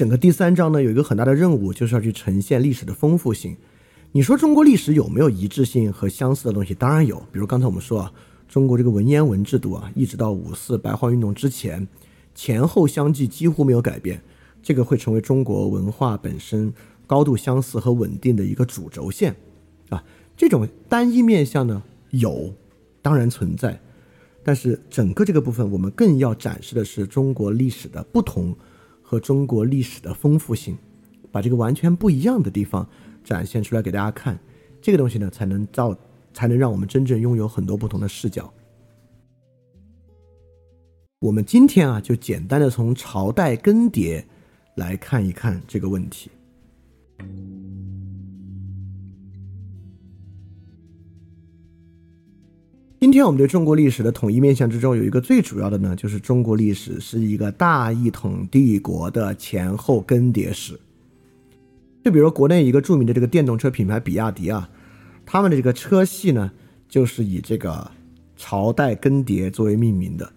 整个第三章呢，有一个很大的任务，就是要去呈现历史的丰富性。你说中国历史有没有一致性和相似的东西？当然有。比如刚才我们说啊，中国这个文言文制度啊，一直到五四白话运动之前，前后相继几乎没有改变，这个会成为中国文化本身高度相似和稳定的一个主轴线啊。这种单一面相呢，有，当然存在，但是整个这个部分，我们更要展示的是中国历史的不同。和中国历史的丰富性，把这个完全不一样的地方展现出来给大家看，这个东西呢，才能造，才能让我们真正拥有很多不同的视角。我们今天啊，就简单的从朝代更迭来看一看这个问题。今天我们对中国历史的统一面向之中，有一个最主要的呢，就是中国历史是一个大一统帝国的前后更迭史。就比如国内一个著名的这个电动车品牌比亚迪啊，他们的这个车系呢，就是以这个朝代更迭作为命名的。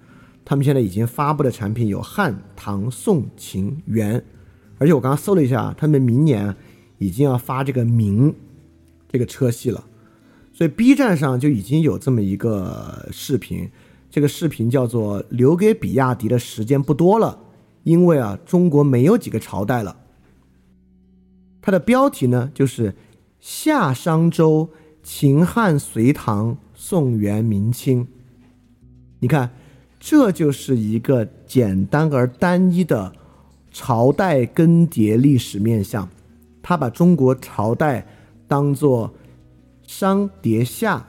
他们现在已经发布的产品有汉、唐、宋、秦、元，而且我刚刚搜了一下，他们明年已经要发这个明这个车系了。所以 B 站上就已经有这么一个视频，这个视频叫做“留给比亚迪的时间不多了”，因为啊，中国没有几个朝代了。它的标题呢就是“夏商周、秦汉隋唐宋元明清”。你看，这就是一个简单而单一的朝代更迭历史面相，他把中国朝代当做。商迭夏，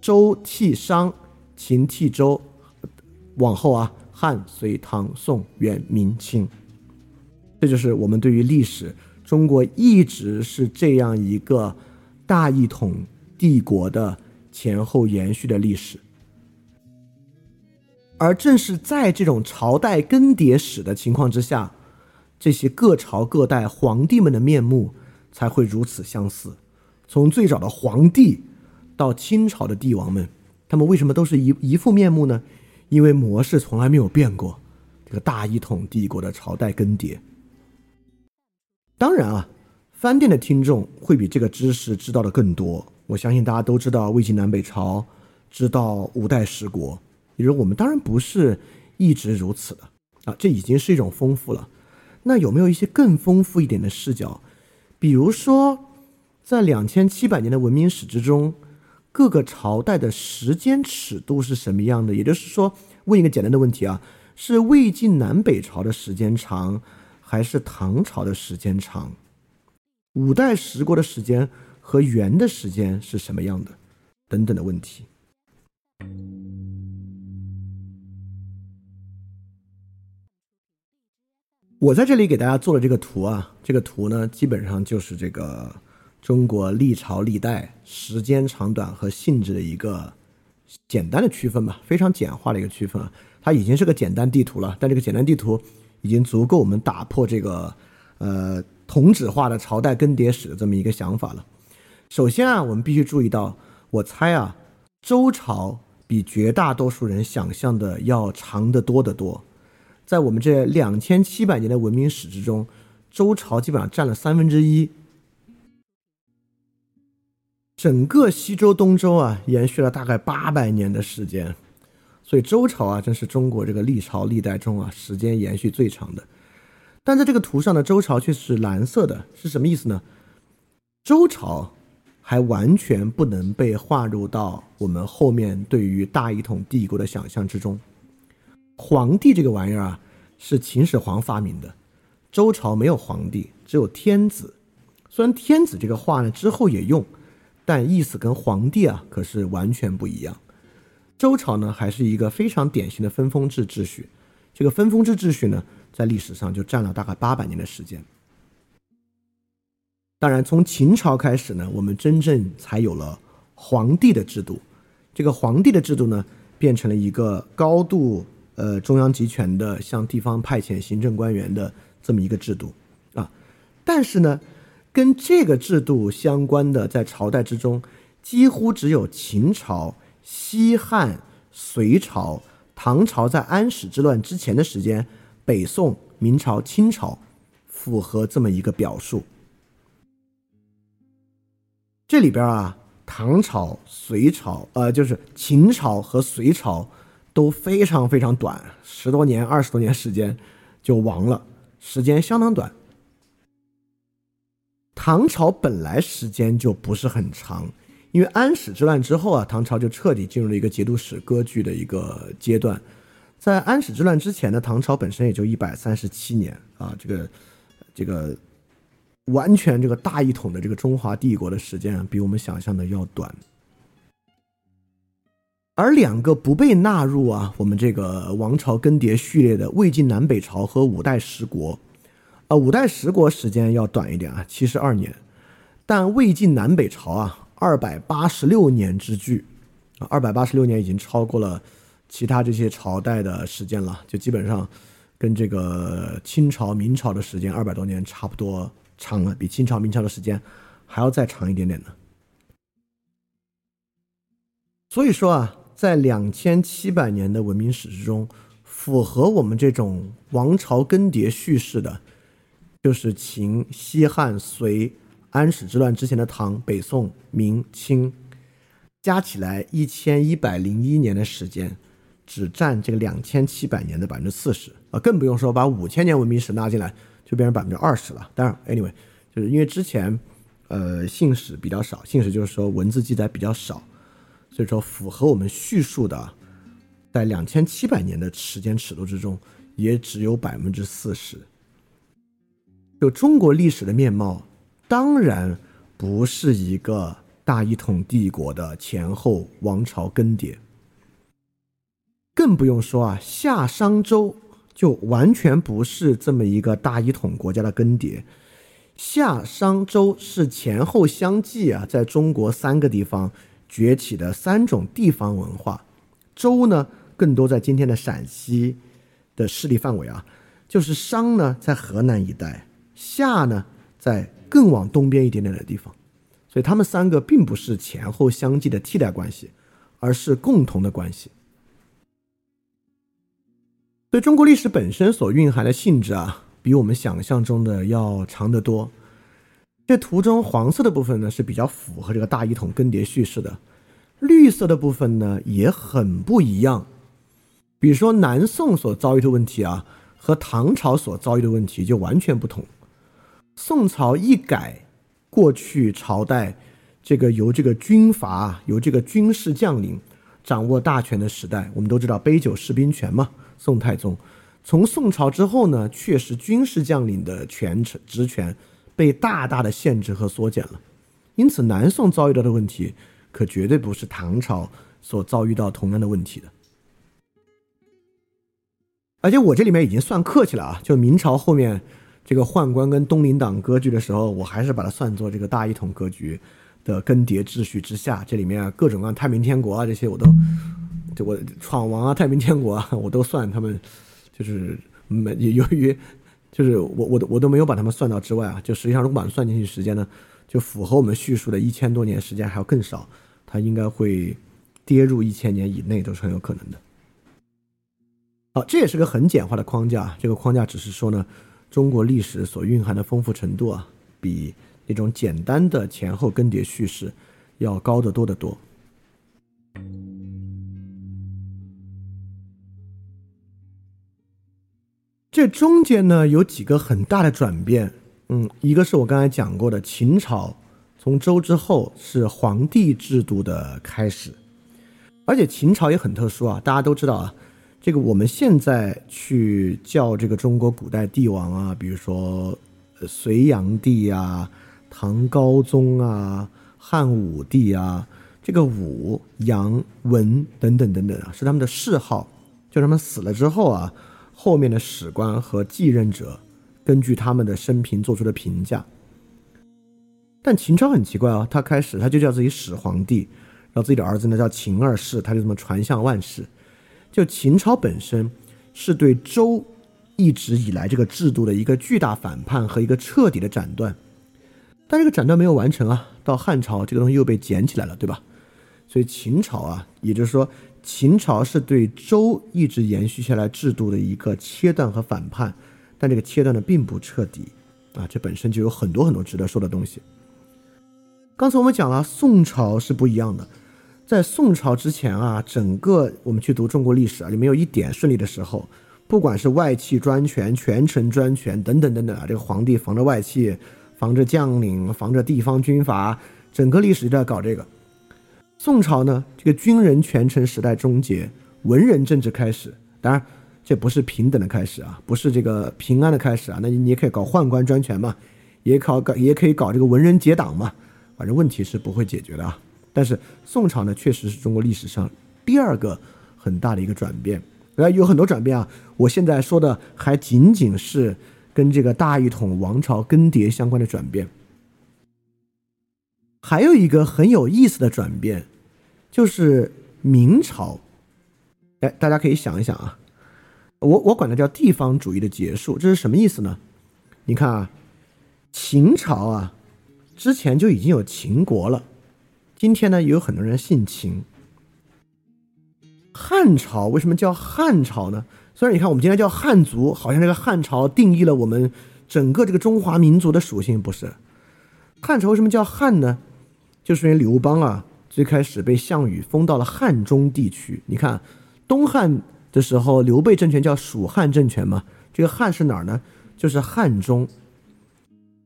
周替商，秦替周，往后啊，汉隋唐宋元明清，这就是我们对于历史，中国一直是这样一个大一统帝国的前后延续的历史。而正是在这种朝代更迭史的情况之下，这些各朝各代皇帝们的面目才会如此相似。从最早的皇帝到清朝的帝王们，他们为什么都是一一副面目呢？因为模式从来没有变过。这个大一统帝国的朝代更迭。当然啊，饭店的听众会比这个知识知道的更多。我相信大家都知道魏晋南北朝，知道五代十国。也就是我们当然不是一直如此的啊，这已经是一种丰富了。那有没有一些更丰富一点的视角？比如说。在两千七百年的文明史之中，各个朝代的时间尺度是什么样的？也就是说，问一个简单的问题啊：是魏晋南北朝的时间长，还是唐朝的时间长？五代十国的时间和元的时间是什么样的？等等的问题。我在这里给大家做了这个图啊，这个图呢，基本上就是这个。中国历朝历代时间长短和性质的一个简单的区分吧，非常简化的一个区分啊，它已经是个简单地图了，但这个简单地图已经足够我们打破这个呃同质化的朝代更迭史的这么一个想法了。首先啊，我们必须注意到，我猜啊，周朝比绝大多数人想象的要长得多得多，在我们这两千七百年的文明史之中，周朝基本上占了三分之一。整个西周、东周啊，延续了大概八百年的时间，所以周朝啊，真是中国这个历朝历代中啊，时间延续最长的。但在这个图上的周朝却是蓝色的，是什么意思呢？周朝还完全不能被划入到我们后面对于大一统帝国的想象之中。皇帝这个玩意儿啊，是秦始皇发明的，周朝没有皇帝，只有天子。虽然天子这个话呢之后也用。但意思跟皇帝啊可是完全不一样。周朝呢还是一个非常典型的分封制秩序，这个分封制秩序呢在历史上就占了大概八百年的时间。当然，从秦朝开始呢，我们真正才有了皇帝的制度。这个皇帝的制度呢，变成了一个高度呃中央集权的，向地方派遣行政官员的这么一个制度啊。但是呢。跟这个制度相关的，在朝代之中，几乎只有秦朝、西汉、隋朝、唐朝在安史之乱之前的时间，北宋、明朝、清朝符合这么一个表述。这里边啊，唐朝、隋朝，呃，就是秦朝和隋朝都非常非常短，十多年、二十多年时间就亡了，时间相当短。唐朝本来时间就不是很长，因为安史之乱之后啊，唐朝就彻底进入了一个节度使割据的一个阶段。在安史之乱之前呢，唐朝本身也就一百三十七年啊，这个这个完全这个大一统的这个中华帝国的时间啊，比我们想象的要短。而两个不被纳入啊我们这个王朝更迭序列的魏晋南北朝和五代十国。啊，五代十国时间要短一点啊，七十二年，但魏晋南北朝啊，二百八十六年之巨，啊，二百八十六年已经超过了其他这些朝代的时间了，就基本上跟这个清朝、明朝的时间二百多年差不多长了，比清朝、明朝的时间还要再长一点点呢。所以说啊，在两千七百年的文明史之中，符合我们这种王朝更迭叙事的。就是秦、西汉、隋、安史之乱之前的唐、北宋、明、清，加起来一千一百零一年的时间，只占这个两千七百年的百分之四十啊，更不用说把五千年文明史纳进来，就变成百分之二十了。当然，anyway，就是因为之前，呃，信史比较少，信史就是说文字记载比较少，所以说符合我们叙述的，在两千七百年的时间尺度之中，也只有百分之四十。就中国历史的面貌，当然不是一个大一统帝国的前后王朝更迭，更不用说啊，夏商周就完全不是这么一个大一统国家的更迭。夏商周是前后相继啊，在中国三个地方崛起的三种地方文化。周呢，更多在今天的陕西的势力范围啊，就是商呢，在河南一带。夏呢，在更往东边一点点的地方，所以他们三个并不是前后相继的替代关系，而是共同的关系。所以中国历史本身所蕴含的性质啊，比我们想象中的要长得多。这图中黄色的部分呢是比较符合这个大一统更迭叙事的，绿色的部分呢也很不一样。比如说南宋所遭遇的问题啊，和唐朝所遭遇的问题就完全不同。宋朝一改过去朝代这个由这个军阀、由这个军事将领掌握大权的时代，我们都知道杯酒释兵权嘛。宋太宗从宋朝之后呢，确实军事将领的权职职权被大大的限制和缩减了。因此，南宋遭遇到的问题可绝对不是唐朝所遭遇到同样的问题的。而且我这里面已经算客气了啊，就明朝后面。这个宦官跟东林党割据的时候，我还是把它算作这个大一统格局的更迭秩序之下。这里面各种各样太平天国啊，这些我都，就我闯王啊，太平天国啊，我都算他们，就是没由于，就是我我都我都没有把他们算到之外啊。就实际上，如果把它算进去时间呢，就符合我们叙述的一千多年时间还要更少，它应该会跌入一千年以内都是很有可能的。好，这也是个很简化的框架。这个框架只是说呢。中国历史所蕴含的丰富程度啊，比那种简单的前后更迭叙事要高得多得多。这中间呢有几个很大的转变，嗯，一个是我刚才讲过的，秦朝从周之后是皇帝制度的开始，而且秦朝也很特殊啊，大家都知道啊，这个我们现在去叫这个中国古代帝王啊，比如说隋炀帝啊、唐高宗啊、汉武帝啊，这个武、杨、文等等等等啊，是他们的谥号，就他们死了之后啊。后面的史官和继任者根据他们的生平做出的评价，但秦朝很奇怪啊，他开始他就叫自己始皇帝，然后自己的儿子呢叫秦二世，他就这么传向万世。就秦朝本身是对周一直以来这个制度的一个巨大反叛和一个彻底的斩断，但这个斩断没有完成啊，到汉朝这个东西又被捡起来了，对吧？所以秦朝啊，也就是说。秦朝是对周一直延续下来制度的一个切断和反叛，但这个切断呢并不彻底啊，这本身就有很多很多值得说的东西。刚才我们讲了，宋朝是不一样的，在宋朝之前啊，整个我们去读中国历史啊，就没有一点顺利的时候，不管是外戚专权、权臣专权等等等等啊，这个皇帝防着外戚，防着将领，防着地方军阀，整个历史就在搞这个。宋朝呢，这个军人权臣时代终结，文人政治开始。当然，这不是平等的开始啊，不是这个平安的开始啊。那你也可以搞宦官专权嘛，也搞搞也可以搞这个文人结党嘛。反正问题是不会解决的啊。但是宋朝呢，确实是中国历史上第二个很大的一个转变。呃，有很多转变啊。我现在说的还仅仅是跟这个大一统王朝更迭相关的转变。还有一个很有意思的转变，就是明朝。哎，大家可以想一想啊，我我管它叫地方主义的结束，这是什么意思呢？你看啊，秦朝啊，之前就已经有秦国了，今天呢也有很多人姓秦。汉朝为什么叫汉朝呢？虽然你看我们今天叫汉族，好像这个汉朝定义了我们整个这个中华民族的属性，不是？汉朝为什么叫汉呢？就是因为刘邦啊，最开始被项羽封到了汉中地区。你看，东汉的时候，刘备政权叫蜀汉政权嘛，这个汉是哪儿呢？就是汉中。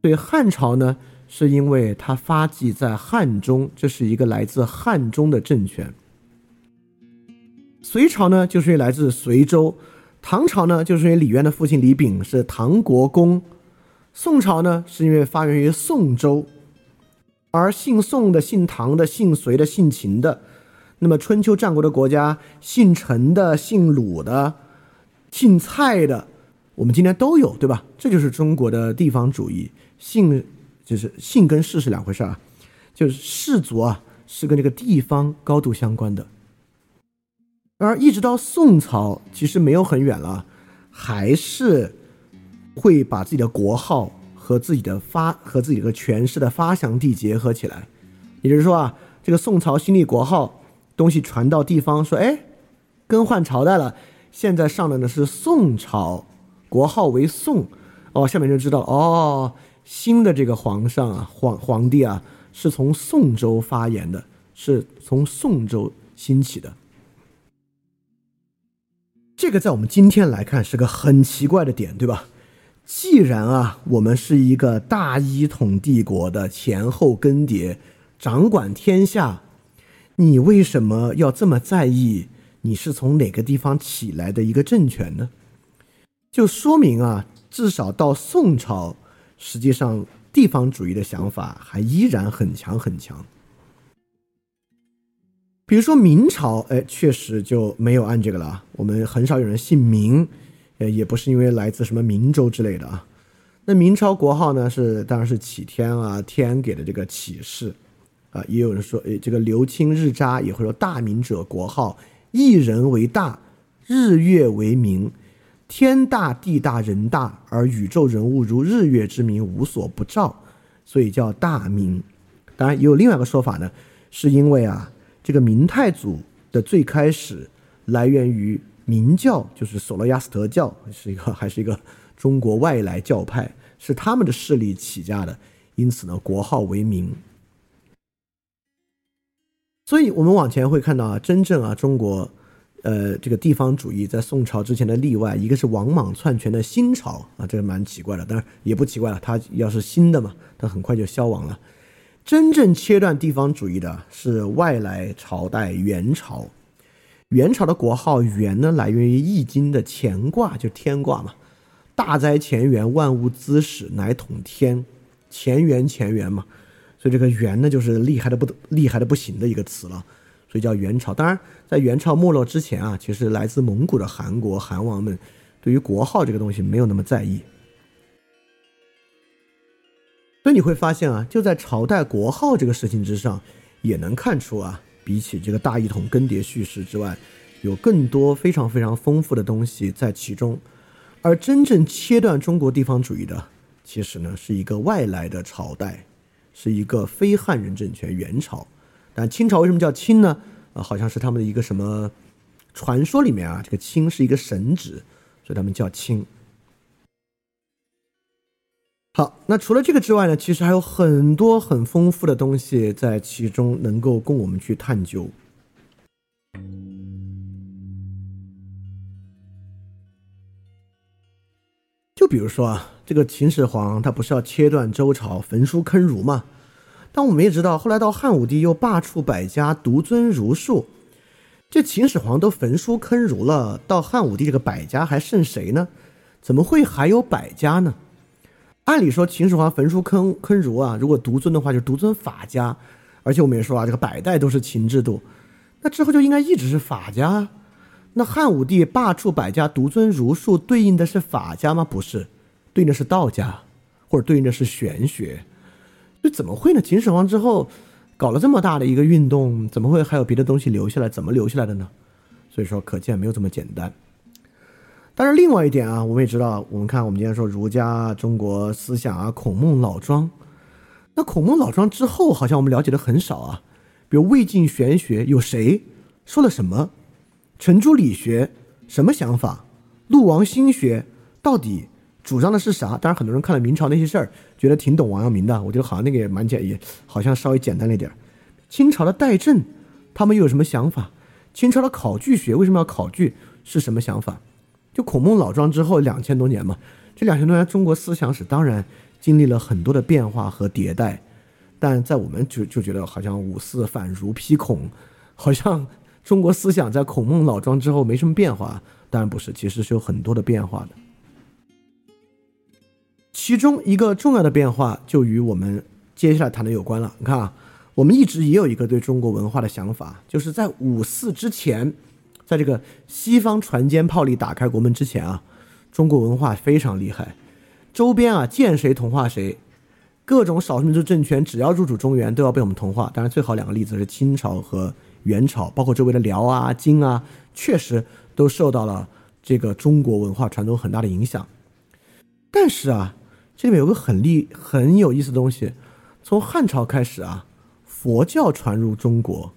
对汉朝呢，是因为它发迹在汉中，这是一个来自汉中的政权。隋朝呢，就是来自随州。唐朝呢，就是因为李渊的父亲李炳是唐国公。宋朝呢，是因为发源于宋州。而姓宋的、姓唐的、姓隋的、姓秦的，那么春秋战国的国家，姓陈的、姓鲁的、姓蔡的，我们今天都有，对吧？这就是中国的地方主义，姓就是姓跟氏是两回事啊，就是氏族啊是跟这个地方高度相关的。而一直到宋朝，其实没有很远了，还是会把自己的国号。和自己的发和自己的权势的发祥地结合起来，也就是说啊，这个宋朝新立国号东西传到地方，说哎，更换朝代了，现在上的呢是宋朝，国号为宋，哦，下面就知道哦，新的这个皇上啊，皇皇帝啊，是从宋州发言的，是从宋州兴起的。这个在我们今天来看是个很奇怪的点，对吧？既然啊，我们是一个大一统帝国的前后更迭，掌管天下，你为什么要这么在意你是从哪个地方起来的一个政权呢？就说明啊，至少到宋朝，实际上地方主义的想法还依然很强很强。比如说明朝，哎，确实就没有按这个了，我们很少有人姓明。呃，也不是因为来自什么明州之类的啊。那明朝国号呢，是当然是启天啊，天给的这个启示啊。也有人说，哎，这个刘清日扎也会说大明者国号，一人为大，日月为明，天大地大人大，而宇宙人物如日月之明无所不照，所以叫大明。当然也有另外一个说法呢，是因为啊，这个明太祖的最开始来源于。明教就是索罗亚斯德教，是一个还是一个中国外来教派，是他们的势力起家的，因此呢，国号为明。所以我们往前会看到啊，真正啊中国，呃，这个地方主义在宋朝之前的例外，一个是王莽篡权的新朝啊，这个蛮奇怪的，当然也不奇怪了，它要是新的嘛，它很快就消亡了。真正切断地方主义的是外来朝代元朝。元朝的国号元呢，来源于《易经》的乾卦，就天卦嘛。大哉乾元，万物滋始，乃统天。乾元，乾元嘛。所以这个元呢，就是厉害的不厉害的不行的一个词了。所以叫元朝。当然，在元朝没落之前啊，其实来自蒙古的韩国韩王们对于国号这个东西没有那么在意。所以你会发现啊，就在朝代国号这个事情之上，也能看出啊。比起这个大一统更迭叙事之外，有更多非常非常丰富的东西在其中。而真正切断中国地方主义的，其实呢是一个外来的朝代，是一个非汉人政权——元朝。但清朝为什么叫清呢？啊，好像是他们的一个什么传说里面啊，这个清是一个神旨，所以他们叫清。好，那除了这个之外呢，其实还有很多很丰富的东西在其中能够供我们去探究。就比如说啊，这个秦始皇他不是要切断周朝、焚书坑儒吗？但我们也知道，后来到汉武帝又罢黜百家，独尊儒术。这秦始皇都焚书坑儒了，到汉武帝这个百家还剩谁呢？怎么会还有百家呢？按理说，秦始皇焚书坑坑儒啊，如果独尊的话，就独尊法家。而且我们也说啊，这个百代都是秦制度，那之后就应该一直是法家。那汉武帝罢黜百家，独尊儒术，对应的是法家吗？不是，对应的是道家，或者对应的是玄学。这怎么会呢？秦始皇之后搞了这么大的一个运动，怎么会还有别的东西留下来？怎么留下来的呢？所以说，可见没有这么简单。但是另外一点啊，我们也知道，我们看我们今天说儒家、中国思想啊，孔孟老庄。那孔孟老庄之后，好像我们了解的很少啊。比如魏晋玄学有谁说了什么？程朱理学什么想法？陆王心学到底主张的是啥？当然，很多人看了明朝那些事儿，觉得挺懂王阳明的。我觉得好像那个也蛮简，也好像稍微简单了一点。清朝的代政，他们又有什么想法？清朝的考据学为什么要考据？是什么想法？就孔孟老庄之后两千多年嘛，这两千多年中国思想史当然经历了很多的变化和迭代，但在我们就就觉得好像五四反儒批孔，好像中国思想在孔孟老庄之后没什么变化，当然不是，其实是有很多的变化的。其中一个重要的变化就与我们接下来谈的有关了。你看啊，我们一直也有一个对中国文化的想法，就是在五四之前。在这个西方船坚炮利打开国门之前啊，中国文化非常厉害，周边啊见谁同化谁，各种少数民族政权只要入主中原都要被我们同化。当然，最好两个例子是清朝和元朝，包括周围的辽啊、金啊，确实都受到了这个中国文化传统很大的影响。但是啊，这里面有个很厉很有意思的东西，从汉朝开始啊，佛教传入中国。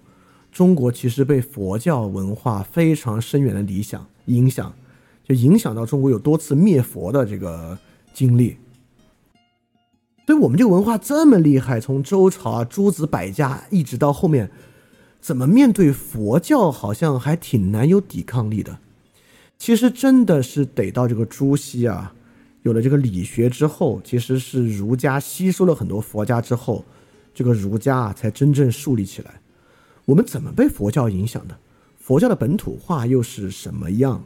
中国其实被佛教文化非常深远的理想影响，就影响到中国有多次灭佛的这个经历。所以我们这个文化这么厉害，从周朝啊诸子百家一直到后面，怎么面对佛教好像还挺难有抵抗力的。其实真的是得到这个朱熹啊，有了这个理学之后，其实是儒家吸收了很多佛家之后，这个儒家啊才真正树立起来。我们怎么被佛教影响的？佛教的本土化又是什么样，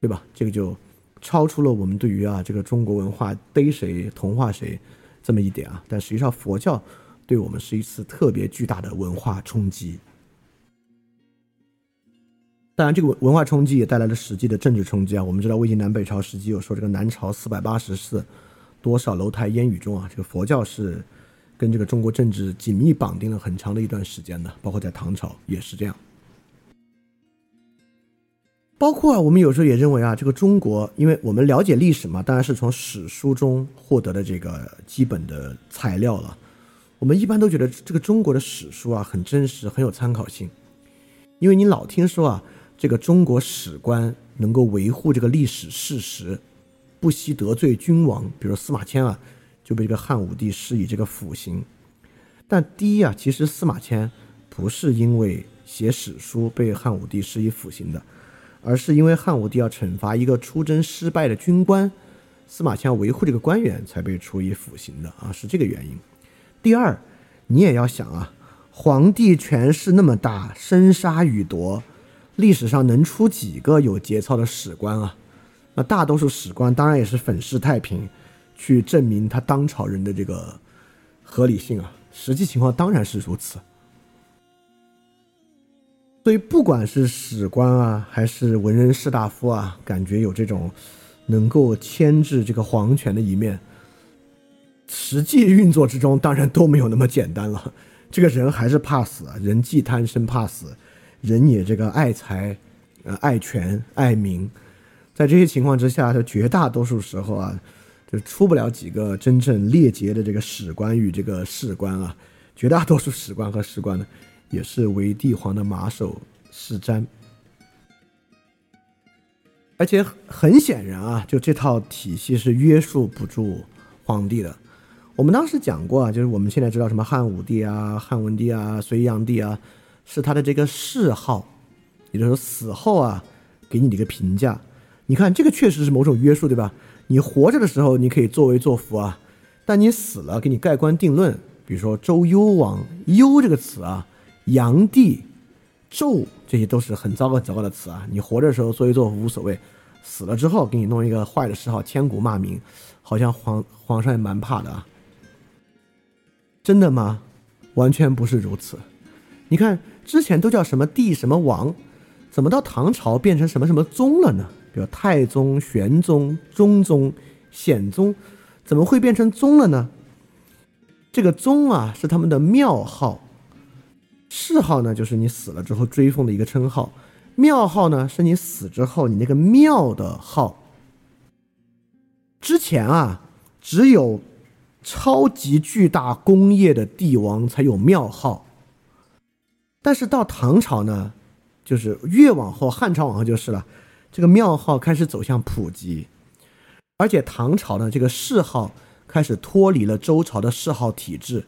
对吧？这个就超出了我们对于啊这个中国文化逮谁同化谁这么一点啊。但实际上，佛教对我们是一次特别巨大的文化冲击。当然，这个文化冲击也带来了实际的政治冲击啊。我们知道魏晋南北朝时期有说这个南朝四百八十寺，多少楼台烟雨中啊，这个佛教是。跟这个中国政治紧密绑定了很长的一段时间的，包括在唐朝也是这样。包括啊，我们有时候也认为啊，这个中国，因为我们了解历史嘛，当然是从史书中获得的这个基本的材料了。我们一般都觉得这个中国的史书啊很真实，很有参考性，因为你老听说啊，这个中国史官能够维护这个历史事实，不惜得罪君王，比如司马迁啊。就被这个汉武帝施以这个腐刑，但第一啊，其实司马迁不是因为写史书被汉武帝施以腐刑的，而是因为汉武帝要惩罚一个出征失败的军官，司马迁维护这个官员才被处以腐刑的啊，是这个原因。第二，你也要想啊，皇帝权势那么大，生杀予夺，历史上能出几个有节操的史官啊？那大多数史官当然也是粉饰太平，去证明他当朝人的这个合理性啊。实际情况当然是如此。所以，不管是史官啊，还是文人士大夫啊，感觉有这种能够牵制这个皇权的一面，实际运作之中当然都没有那么简单了。这个人还是怕死，人既贪生怕死，人也这个爱财、呃爱权、爱民。在这些情况之下，他绝大多数时候啊，就出不了几个真正列杰的这个史官与这个士官啊。绝大多数史官和士官呢，也是为帝皇的马首是瞻。而且很显然啊，就这套体系是约束不住皇帝的。我们当时讲过啊，就是我们现在知道什么汉武帝啊、汉文帝啊、隋炀帝啊，是他的这个谥号，也就是说死后啊，给你的一个评价。你看，这个确实是某种约束，对吧？你活着的时候，你可以作威作福啊，但你死了，给你盖棺定论。比如说周幽王，幽这个词啊，炀帝、纣，这些都是很糟糕、糟糕的词啊。你活着的时候作威作福无所谓，死了之后给你弄一个坏的谥号，千古骂名，好像皇皇上也蛮怕的啊。真的吗？完全不是如此。你看之前都叫什么帝什么王，怎么到唐朝变成什么什么宗了呢？比如太宗、玄宗、中宗、显宗，怎么会变成宗了呢？这个宗啊是他们的庙号，谥号呢就是你死了之后追封的一个称号，庙号呢是你死之后你那个庙的号。之前啊只有超级巨大工业的帝王才有庙号，但是到唐朝呢，就是越往后汉朝往后就是了。这个庙号开始走向普及，而且唐朝的这个谥号开始脱离了周朝的谥号体制，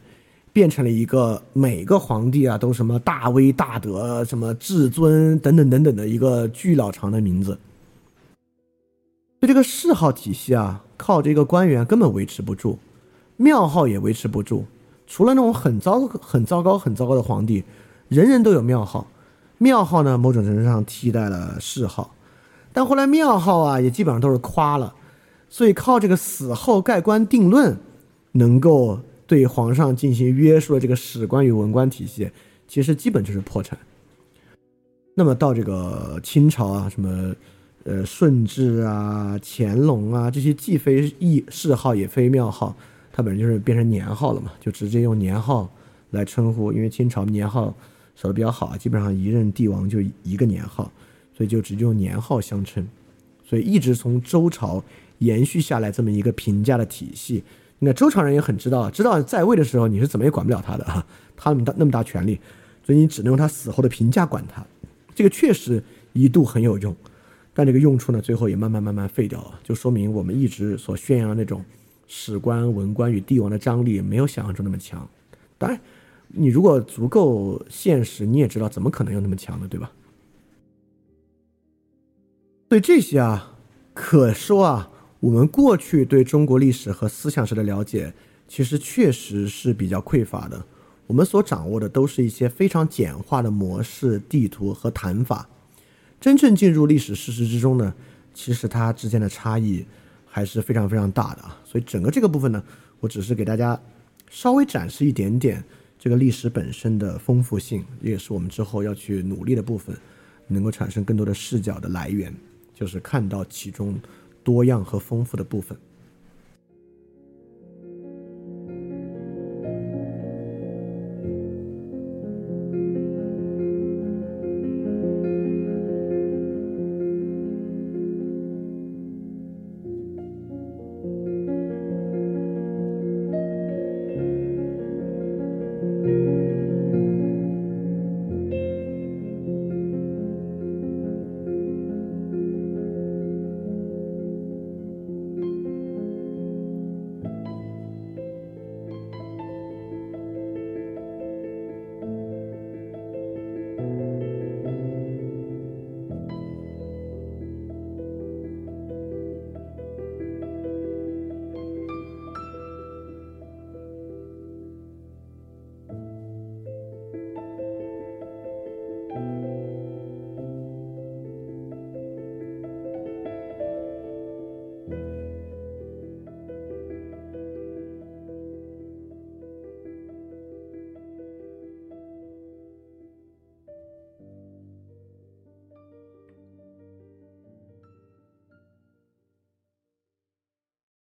变成了一个每个皇帝啊都什么大威大德、什么至尊等等等等的一个巨老长的名字。就这个谥号体系啊，靠这个官员根本维持不住，庙号也维持不住。除了那种很糟、很糟糕、很糟糕的皇帝，人人都有庙号，庙号呢某种程度上替代了谥号。但后来庙号啊也基本上都是夸了，所以靠这个死后盖棺定论，能够对皇上进行约束的这个史官与文官体系，其实基本就是破产。那么到这个清朝啊，什么呃顺治啊、乾隆啊这些既非谥谥号也非庙号，它本身就是变成年号了嘛，就直接用年号来称呼，因为清朝年号守的比较好啊，基本上一任帝王就一个年号。所以就直接用年号相称，所以一直从周朝延续下来这么一个评价的体系。那周朝人也很知道，知道在位的时候你是怎么也管不了他的啊，他那么大那么大权力，所以你只能用他死后的评价管他。这个确实一度很有用，但这个用处呢，最后也慢慢慢慢废掉了，就说明我们一直所宣扬的那种史官、文官与帝王的张力没有想象中那么强。当然，你如果足够现实，你也知道怎么可能有那么强的，对吧？对这些啊，可说啊，我们过去对中国历史和思想史的了解，其实确实是比较匮乏的。我们所掌握的都是一些非常简化的模式、地图和谈法。真正进入历史事实之中呢，其实它之间的差异还是非常非常大的啊。所以整个这个部分呢，我只是给大家稍微展示一点点这个历史本身的丰富性，也是我们之后要去努力的部分，能够产生更多的视角的来源。就是看到其中多样和丰富的部分。